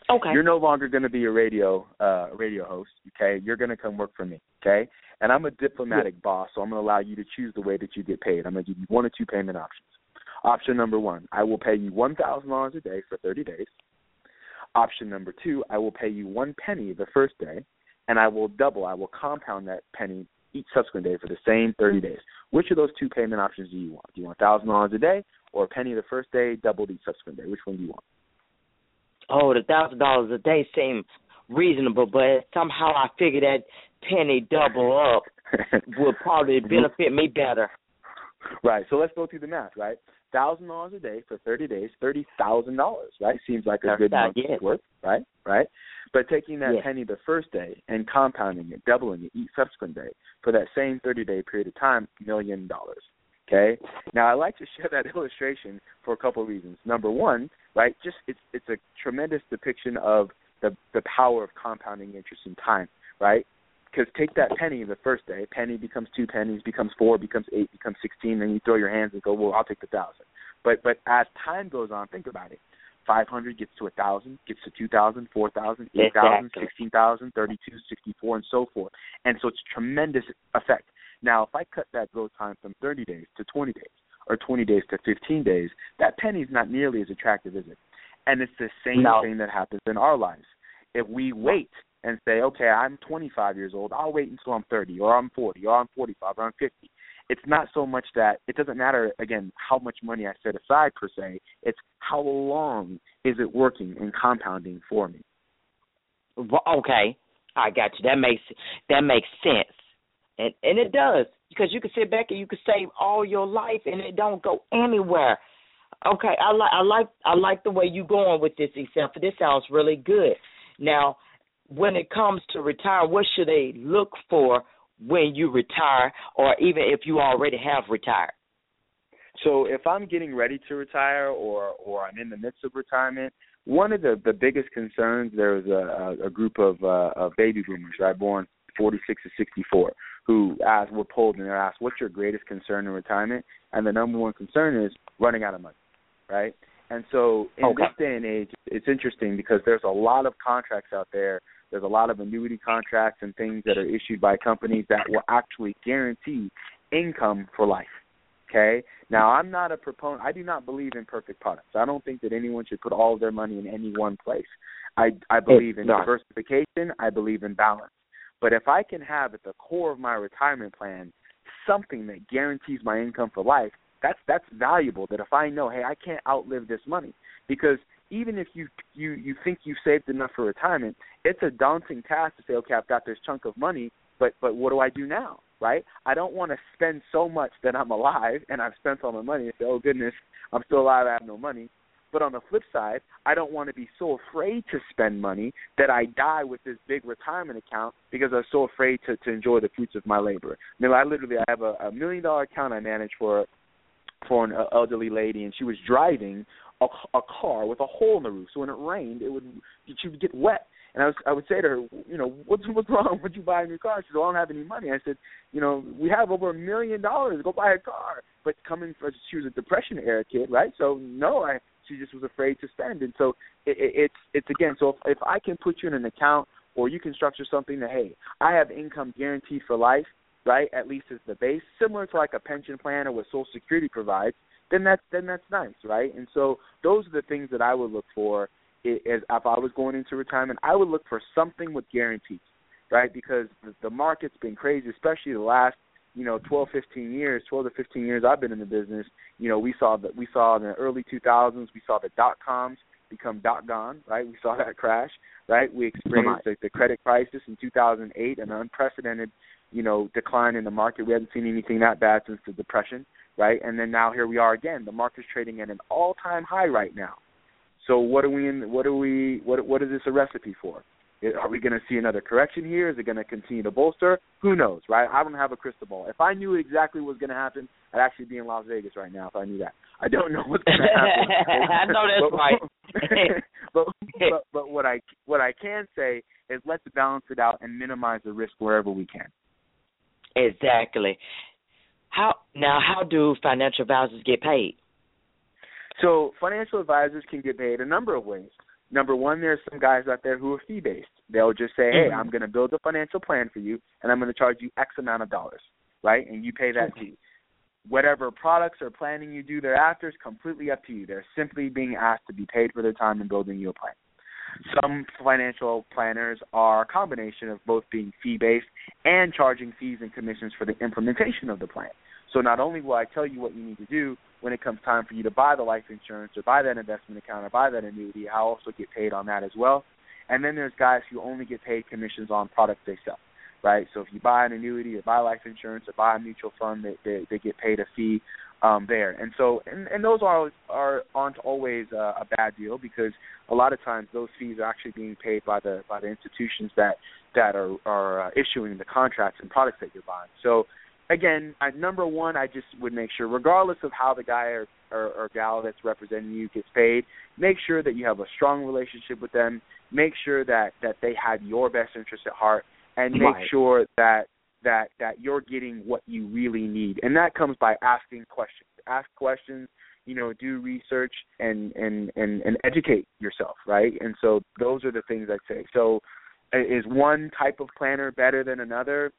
Okay. You're no longer going to be a radio uh, radio host. Okay. You're going to come work for me. Okay. And I'm a diplomatic boss, so I'm going to allow you to choose the way that you get paid. I'm going to give you one or two payment options. Option number one, I will pay you one thousand dollars a day for 30 days. Option number two, I will pay you one penny the first day, and I will double, I will compound that penny each subsequent day for the same 30 days. Which of those two payment options do you want? Do you want $1,000 a day or a penny the first day, doubled each subsequent day? Which one do you want? Oh, the thousand dollars a day seems reasonable, but somehow I figure that penny double up would probably benefit me better. Right. So let's go through the math, right? Thousand dollars a day for thirty days, thirty thousand dollars, right? Seems like a That's good month's yes. worth, right? Right. But taking that Yes. penny the first day and compounding it, doubling it each subsequent day for that same thirty day period of time, million dollars. Okay. Now I like to share that illustration for a couple of reasons. Number one, right? Just it's it's a tremendous depiction of the the power of compounding interest in time, right? Because take that penny the first day, penny becomes two pennies, becomes four, becomes eight, becomes sixteen. Then you throw your hands and go, well, I'll take the thousand. But but as time goes on, think about it. Five hundred gets to a thousand, gets to two thousand, four thousand, eight thousand, Exactly. sixteen thousand, thirty-two, sixty-four, and so forth. And so it's tremendous effect. Now, if I cut that growth time from 30 days to 20 days, or 20 days to 15 days, that penny's not nearly as attractive, is it? And it's the same No. thing that happens in our lives. If we wait and say, okay, I'm 25 years old, I'll wait until I'm 30, or I'm 40, or I'm 45, or I'm 50. It's not so much that it doesn't matter again how much money I set aside per se. It's how long is it working and compounding for me. Okay, I got you. That makes that makes sense, and and it does because you can sit back and you can save all your life and it don't go anywhere. Okay, I like I like I like the way you going with this, except for this sounds really good. Now, when it comes to retire, what should they look for when you retire, or even if you already have retired? So if I'm getting ready to retire or or I'm in the midst of retirement, one of the the biggest concerns there was a, a group of uh, of baby boomers, right, born 46 to 64, who asked were polled and they're asked, "What's your greatest concern in retirement?" And the number one concern is running out of money, right? And so in okay. this day and age, it's interesting because there's a lot of contracts out there. There's a lot of annuity contracts and things that are issued by companies that will actually guarantee income for life. Okay. Now, I'm not a proponent. I do not believe in perfect products. I don't think that anyone should put all of their money in any one place. I I believe in diversification. I believe in balance. But if I can have at the core of my retirement plan something that guarantees my income for life, that's that's valuable. That if I know, hey, I can't outlive this money, because even if you you you think you've saved enough for retirement, it's a daunting task to say, okay, I've got this chunk of money, but but what do I do now? right? I don't want to spend so much that I'm alive and I've spent all my money and say, oh goodness, I'm still alive, I have no money. But on the flip side, I don't want to be so afraid to spend money that I die with this big retirement account because I'm so afraid to to enjoy the fruits of my labor. I mean, I literally I have a, a million dollar account I manage for for an elderly lady, and she was driving a, a car with a hole in the roof. So when it rained, it would she would get wet. And I was I would say to her, you know, what's what's wrong? Would you buy a new car? She said, well, I don't have any money. I said, you know, we have over a million dollars. Go buy a car. But coming from she was a depression era kid, right? So no, I she just was afraid to spend. And so it, it, it's it's again. So if, if I can put you in an account or you can structure something that hey, I have income guaranteed for life, right? At least as the base, similar to like a pension plan or what Social Security provides. Then that's then that's nice, right? And so those are the things that I would look for as if I was going into retirement, I would look for something with guarantees, right? Because the, the market's been crazy, especially the last you know 12 15 years 12 to 15 years I've been in the business you know we saw that we saw in the early 2000s we saw the dot coms become dot gone right? We saw that crash right? We experienced the, the credit crisis in 2008 an unprecedented you know decline in the market. We hadn't seen anything that bad since the depression right and then now here we are again the market's trading at an all time high right now so what are we in? What are we? What what is this a recipe for? Are we going to see another correction here? Is it going to continue to bolster? Who knows, right? I don't have a crystal ball. If I knew exactly what was going to happen, I'd actually be in Las Vegas right now. If I knew that, I don't know what's going to happen. I know that's but, right. but, but but what I what I can say is let's balance it out and minimize the risk wherever we can. Exactly. How now? How do financial advisors get paid? So financial advisors can get paid a number of ways. Number one, there's some guys out there who are fee based. They'll just say, Hey, mm-hmm. I'm gonna build a financial plan for you and I'm gonna charge you X amount of dollars, right? And you pay that okay. fee. Whatever products or planning you do thereafter is completely up to you. They're simply being asked to be paid for their time in building you a plan. Some financial planners are a combination of both being fee based and charging fees and commissions for the implementation of the plan. So not only will I tell you what you need to do when it comes time for you to buy the life insurance or buy that investment account or buy that annuity, I also get paid on that as well. And then there's guys who only get paid commissions on products they sell, right? So if you buy an annuity or buy life insurance or buy a mutual fund, they they, they get paid a fee um, there. And so and, and those are are aren't always uh, a bad deal because a lot of times those fees are actually being paid by the by the institutions that that are are uh, issuing the contracts and products that you're buying. So again, I, number one, I just would make sure, regardless of how the guy or, or, or gal that's representing you gets paid, make sure that you have a strong relationship with them. Make sure that that they have your best interest at heart, and make right. sure that that that you're getting what you really need. And that comes by asking questions. Ask questions. You know, do research and and and and educate yourself, right? And so those are the things I'd say. So, is one type of planner better than another?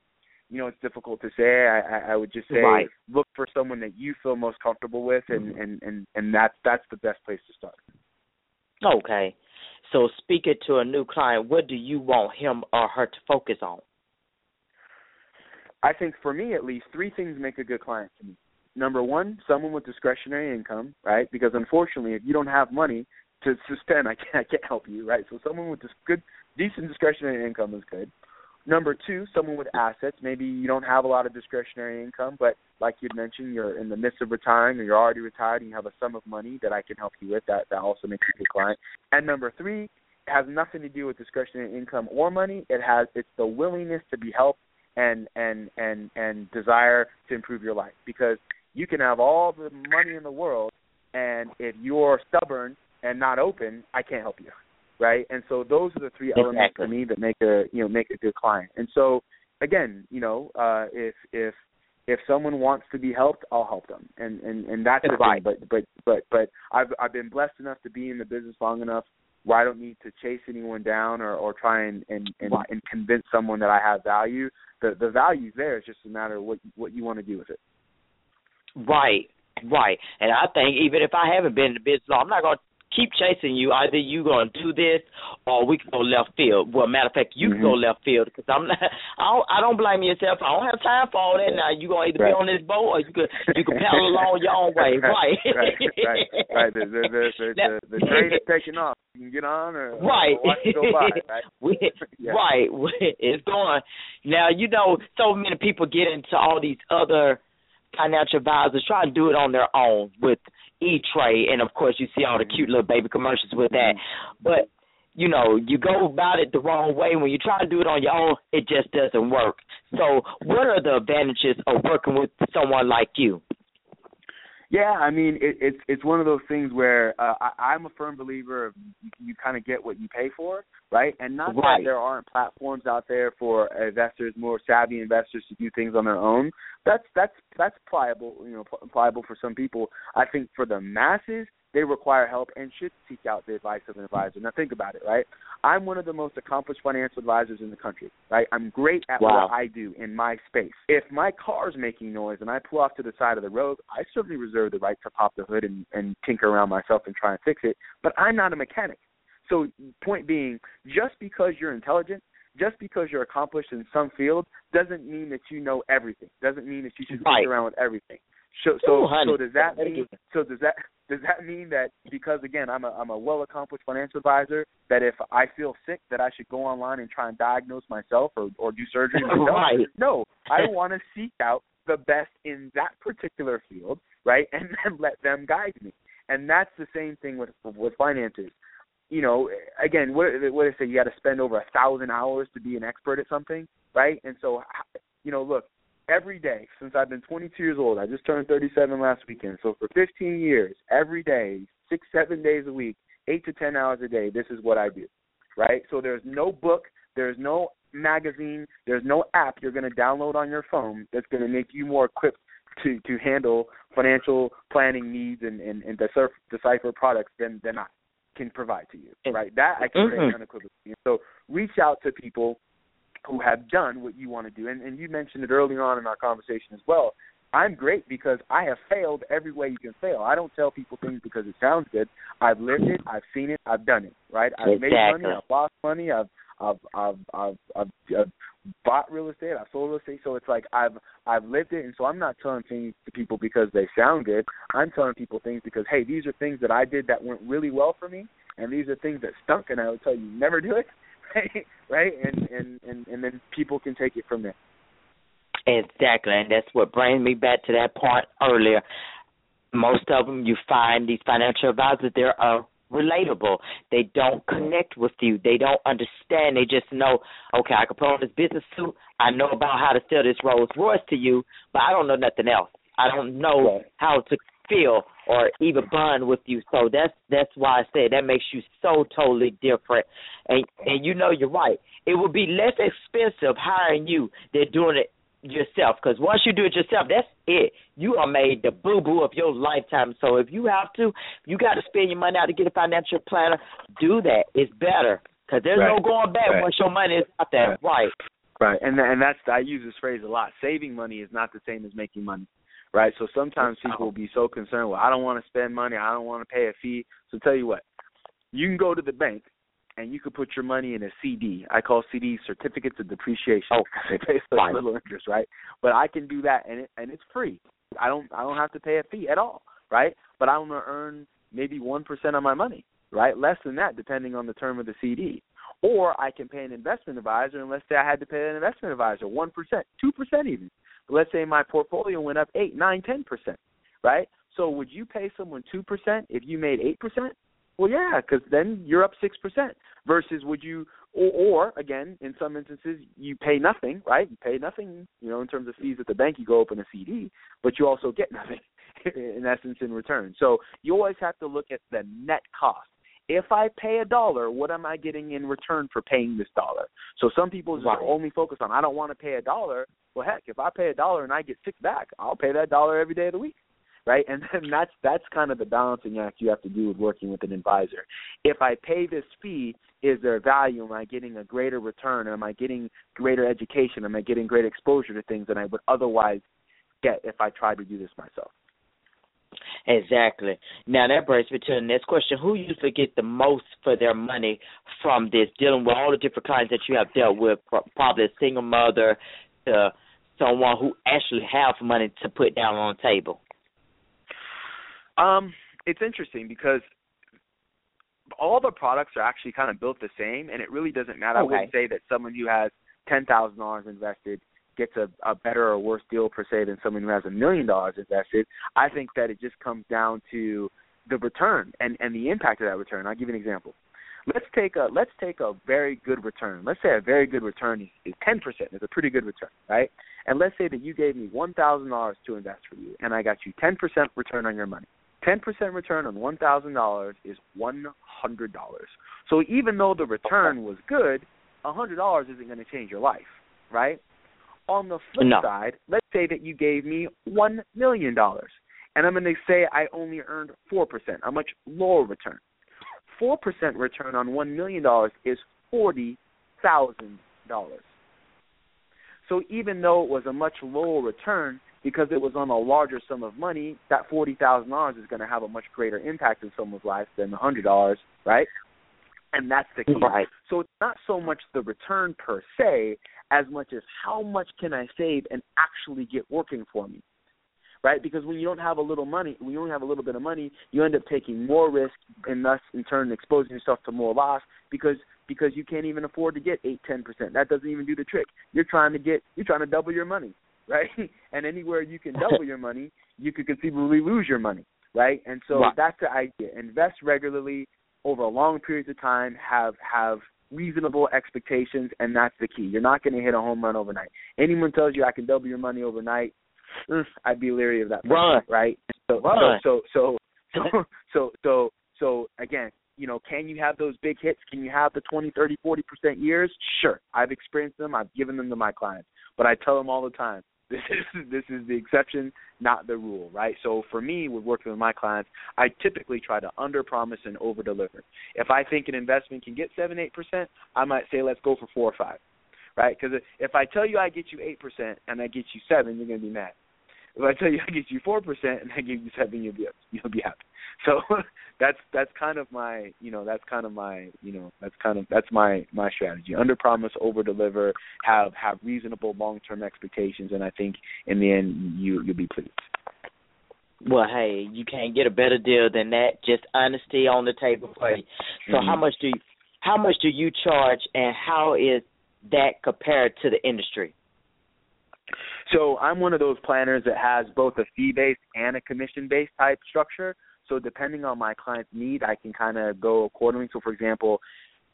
you know it's difficult to say. I, I would just say right. look for someone that you feel most comfortable with, and mm-hmm. and and and that's that's the best place to start. Okay, so speaking to a new client, what do you want him or her to focus on? I think for me at least, three things make a good client to me. Number one, someone with discretionary income, right? Because unfortunately, if you don't have money to, spend, I can't, I can't help you, right? So someone with this good, decent discretionary income is good. Number two, someone with assets. Maybe you don't have a lot of discretionary income, but like you'd mentioned, you're in the midst of retiring or you're already retired and you have a sum of money that I can help you with. That that also makes you a good client. And number three, has nothing to do with discretionary income or money. It has it's the willingness to be helped and and and and desire to improve your life. Because You can have all the money in the world, and if you're stubborn and not open, I can't help you, right? And so those are the three exactly. elements for me that make a you know make a good client. And so again, you know, uh, if if if someone wants to be helped, I'll help them, and and and that's the right. But but but but I've I've been blessed enough to be in the business long enough where I don't need to chase anyone down or or try and and and, right. and convince someone that I have value. The the value's there. It's just a matter of what what you want to do with it. Right, right. And I think even if I haven't been in the business, I'm not going to keep chasing you. Either you going to do this, or we can go left field. Well, matter of fact, you mm-hmm. can go left field because I'm not. I don't, I don't blame yourself. I don't have time for all that. Now you gonna either right. be on this boat or you could you can paddle along your own way. Right, right, right. right. The the the, the, the, the train is taking off. You can get on or, right. or it go by. Right. we, yeah. Right. It's going. Now you know so many people get into all these other financial advisors try to do it on their own with E Trade, and of course you see all the cute little baby commercials with that. Mm-hmm. But you know, you go about it the wrong way. When you try to do it on your own, it just doesn't work. So, what are the advantages of working with someone like you? Yeah, I mean, it, it's it's one of those things where uh, I, I'm a firm believer of you, you kind of get what you pay for, right? And not right. that there aren't platforms out there for investors, more savvy investors, to do things on their own. That's that's that's pliable, you know, pliable for some people. I think for the masses, they require help and should seek out the advice of an advisor. Now think about it, right? I'm one of the most accomplished financial advisors in the country, right? I'm great at wow. what I do in my space. If my car's making noise and I pull off to the side of the road, I certainly reserve the right to pop the hood and, and tinker around myself and try and fix it, but I'm not a mechanic. So point being, just because you're intelligent, just because you're accomplished in some field doesn't mean that you know everything. Doesn't mean that you should right. around with everything. So so, Ooh, so does that mean so does that does that mean that because again I'm a I'm a well accomplished financial advisor that if I feel sick that I should go online and try and diagnose myself or or do surgery myself? right. No, I want to seek out the best in that particular field, right, and then let them guide me. And that's the same thing with with finances. You know, again, what what I say, you got to spend over a thousand hours to be an expert at something, right? And so, you know, look, every day since I've been 22 years old. I just turned 37 last weekend. So for 15 years, every day, six, seven days a week, eight to 10 hours a day, this is what I do. Right? So there's no book, there's no magazine, there's no app you're going to download on your phone that's going to make you more equipped to to handle financial planning needs and and, and decipher, decipher products than than I can provide to you. Right? That I can mm-hmm. unequivocally. So reach out to people who have done what you want to do. And, and you mentioned it earlier on in our conversation as well. I'm great because I have failed every way you can fail. I don't tell people things because it sounds good. I've lived it, I've seen it, I've done it. Right? I've exactly. made money, I've lost money, I've I've I've I've, I've, I've bought real estate, I've sold real estate. So it's like I've I've lived it, and so I'm not telling things to people because they sound good. I'm telling people things because hey, these are things that I did that went really well for me, and these are things that stunk, and I would tell you never do it. Right? Right, And, and and and then people can take it from there. Exactly, and that's what brings me back to that point earlier. Most of them, you find these financial advisors, they're uh, relatable. They don't connect with you. They don't understand. They just know, okay, I can put on this business suit. I know about how to sell this Rolls Royce to you, but I don't know nothing else. I don't know how to feel or even bond with you. So that's that's why I said that makes you so totally different. And and you know you're right. It would be less expensive hiring you than doing it yourself. Because once you do it yourself, that's it. You are made the boo boo of your lifetime. So if you have to, you got to spend your money out to get a financial planner. Do that. It's better because there's right. no going back right. once your money is out there. Right. Right. And and that's I use this phrase a lot. Saving money is not the same as making money right? So sometimes people will be so concerned, well, I don't want to spend money, I don't want to pay a fee. So tell you what, you can go to the bank and you can put your money in a CD. I call CDs certificates of depreciation. Oh, they pay such little interest, right? But I can do that and it, and it's free. I don't I don't have to pay a fee at all, right? But I'm gonna earn maybe one percent on my money, right? Less than that, depending on the term of the CD. Or I can pay an investment advisor, and let's say I had to pay an investment advisor one percent, two percent even let's say my portfolio went up eight, nine, ten percent, right? So would you pay someone two percent if you made eight percent? Well, yeah, because then you're up six percent. Versus, would you or, or again, in some instances, you pay nothing, right? You pay nothing, you know, in terms of fees at the bank. You go open a CD, but you also get nothing in essence in return. So you always have to look at the net cost. If I pay a dollar, what am I getting in return for paying this dollar? So some people just right. only focus on I don't want to pay a dollar. Well, heck, if I pay a dollar and I get six back, I'll pay that dollar every day of the week right? And then that's that's kind of the balancing act you have to do with working with an advisor. If I pay this fee, is there value? Am I getting a greater return? Am I getting greater education? Am I getting great exposure to things than I would otherwise get if I tried to do this myself? Exactly. Now that brings me to the next question: Who usually get the most for their money from this? Dealing with all the different clients that you have dealt with, probably a single mother to someone who actually have money to put down on the table. Um, it's interesting because all the products are actually kind of built the same, and it really doesn't matter. Okay. I wouldn't say that someone who has ten thousand dollars invested gets a, a better or worse deal per se than someone who has a million dollars invested. I think that it just comes down to the return and and the impact of that return. I'll give you an example. Let's take a let's take a very good return. Let's say a very good return is ten percent. It's a pretty good return, right? And let's say that you gave me one thousand dollars to invest for you, and I got you ten percent return on your money. 10% return on $1,000 is $100. So even though the return was good, $100 isn't going to change your life, right? On the flip no. side, let's say that you gave me $1 million, and I'm going to say I only earned 4%, a much lower return. 4% return on $1 million is $40,000. So even though it was a much lower return, because it was on a larger sum of money, that forty thousand dollars is going to have a much greater impact in someone's life than the hundred dollars, right? And that's the key. Right. So it's not so much the return per se, as much as how much can I save and actually get working for me, right? Because when you don't have a little money, when you only have a little bit of money, you end up taking more risk and thus in turn exposing yourself to more loss because because you can't even afford to get eight ten percent. That doesn't even do the trick. You're trying to get you're trying to double your money right? And anywhere you can double your money, you could conceivably lose your money, right? And so right. that's the idea. Invest regularly over a long periods of time. Have have reasonable expectations, and that's the key. You're not going to hit a home run overnight. Anyone tells you I can double your money overnight, mm, I'd be leery of that. Person, Run. right? So, Run. so so so so so so so again, you know, can you have those big hits? Can you have the 20, 30, 40% years? Sure. I've experienced them. I've given them to my clients. But I tell them all the time, this is this is the exception, not the rule, right? So for me, with working with my clients, I typically try to under promise and over deliver. If I think an investment can get seven, eight percent, I might say let's go for four or five, right? Because if I tell you I get you eight percent and I get you seven, you're gonna be mad. If I tell you I get you four percent and I give you seven, you'll be you'll be happy. So that's that's kind of my you know that's kind of my you know that's kind of that's my my strategy. Under promise, over deliver. Have have reasonable long term expectations, and I think in the end you you'll be pleased. Well, hey, you can't get a better deal than that. Just honesty on the table for you. So, mm-hmm. how much do you, how much do you charge, and how is that compared to the industry? So I'm one of those planners that has both a fee based and a commission based type structure. So depending on my client's need, I can kind of go accordingly. So for example,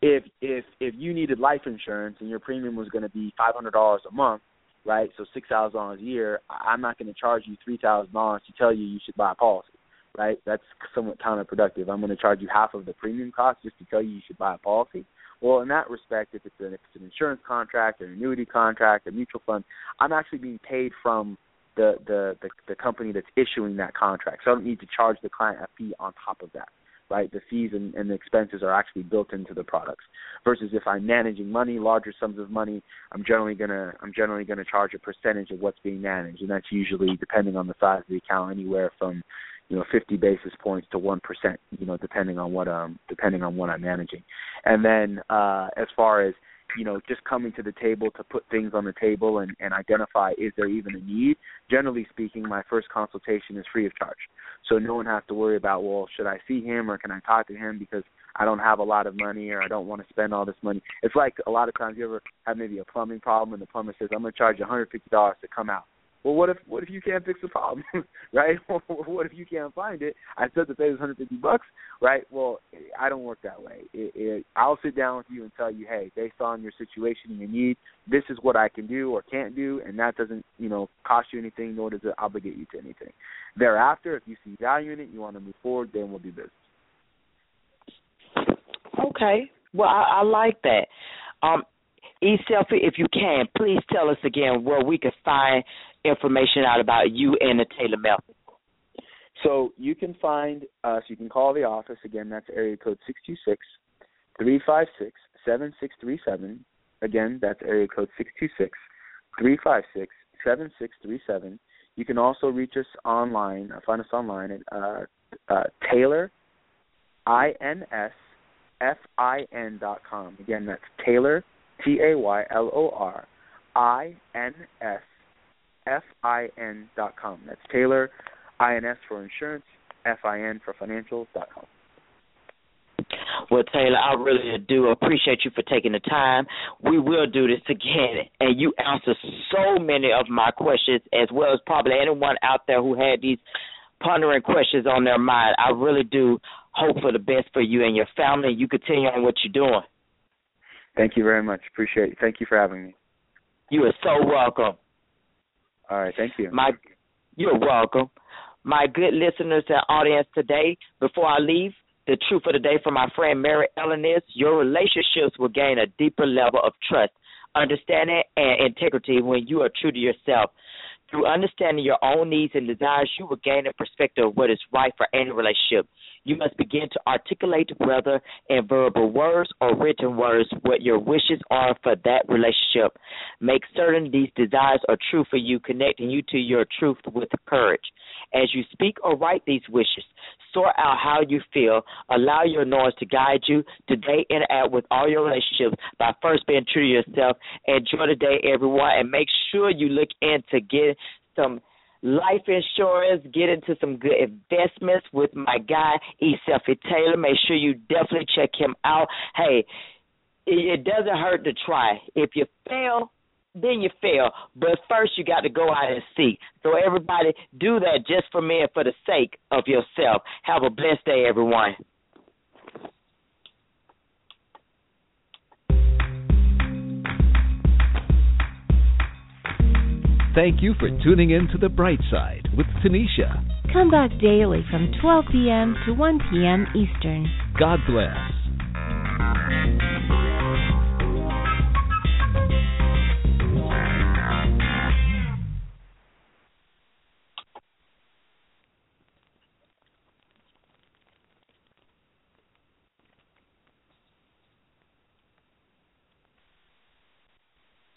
if if if you needed life insurance and your premium was going to be five hundred dollars a month, right? So six thousand dollars a year. I'm not going to charge you three thousand dollars to tell you you should buy a policy, right? That's somewhat counterproductive. I'm going to charge you half of the premium cost just to tell you you should buy a policy. Well, in that respect, if it's, an, if it's an insurance contract, an annuity contract, a mutual fund, I'm actually being paid from the, the, the, the company that's issuing that contract. So I don't need to charge the client a fee on top of that, right? The fees and, and the expenses are actually built into the products. Versus if I'm managing money, larger sums of money, I'm generally gonna I'm generally gonna charge a percentage of what's being managed, and that's usually depending on the size of the account, anywhere from you know 50 basis points to 1%, you know, depending on what um depending on what I'm managing. And then uh as far as you know, just coming to the table to put things on the table and, and identify is there even a need. Generally speaking, my first consultation is free of charge. So no one has to worry about, well, should I see him or can I talk to him because I don't have a lot of money or I don't want to spend all this money. It's like a lot of times you ever have maybe a plumbing problem and the plumber says, I'm going to charge you $150 to come out. Well, what if what if you can't fix the problem, right? what if you can't find it? I said to pay this 150 bucks, right? Well, I don't work that way. It, it, I'll sit down with you and tell you, hey, based on your situation and your need, this is what I can do or can't do, and that doesn't, you know, cost you anything, nor does it obligate you to anything. Thereafter, if you see value in it, you want to move forward, then we'll do business. Okay. Well, I, I like that. Um, E Selfie, if you can, please tell us again where we can find information out about you and the Taylor method. So you can find us, you can call the office. Again, that's area code six two six three five six seven six three seven. Again, that's area code six two six three five six seven six three seven. You can also reach us online, uh, find us online at uh, uh, Taylor, I-N-S, F-I-N dot com. Again, that's Taylor, T A Y L O R I N S F I N dot com. That's Taylor I N S for insurance, F I N for financials dot com. Well, Taylor, I really do appreciate you for taking the time. We will do this again, and you answer so many of my questions, as well as probably anyone out there who had these pondering questions on their mind. I really do hope for the best for you and your family. You continue on what you're doing. Thank you very much. Appreciate it. Thank you for having me. You are so welcome. All right, thank you. My, you're welcome. My good listeners and audience today, before I leave, the truth of the day from my friend Mary Ellen is your relationships will gain a deeper level of trust, understanding, and integrity when you are true to yourself. Through understanding your own needs and desires, you will gain a perspective of what is right for any relationship. You must begin to articulate, whether in verbal words or written words, what your wishes are for that relationship. Make certain these desires are true for you, connecting you to your truth with courage. As you speak or write these wishes, sort out how you feel. Allow your noise to guide you to date and with all your relationships by first being true to yourself. Enjoy the day, everyone, and make sure you look into getting some life insurance, get into some good investments with my guy, E. Selfie Taylor. Make sure you definitely check him out. Hey, it doesn't hurt to try. If you fail, then you fail. But first, you got to go out and seek. So, everybody, do that just for me and for the sake of yourself. Have a blessed day, everyone. thank you for tuning in to The Bright Side with Tanisha. Come back daily from 12 p.m. to 1 p.m. Eastern. God bless.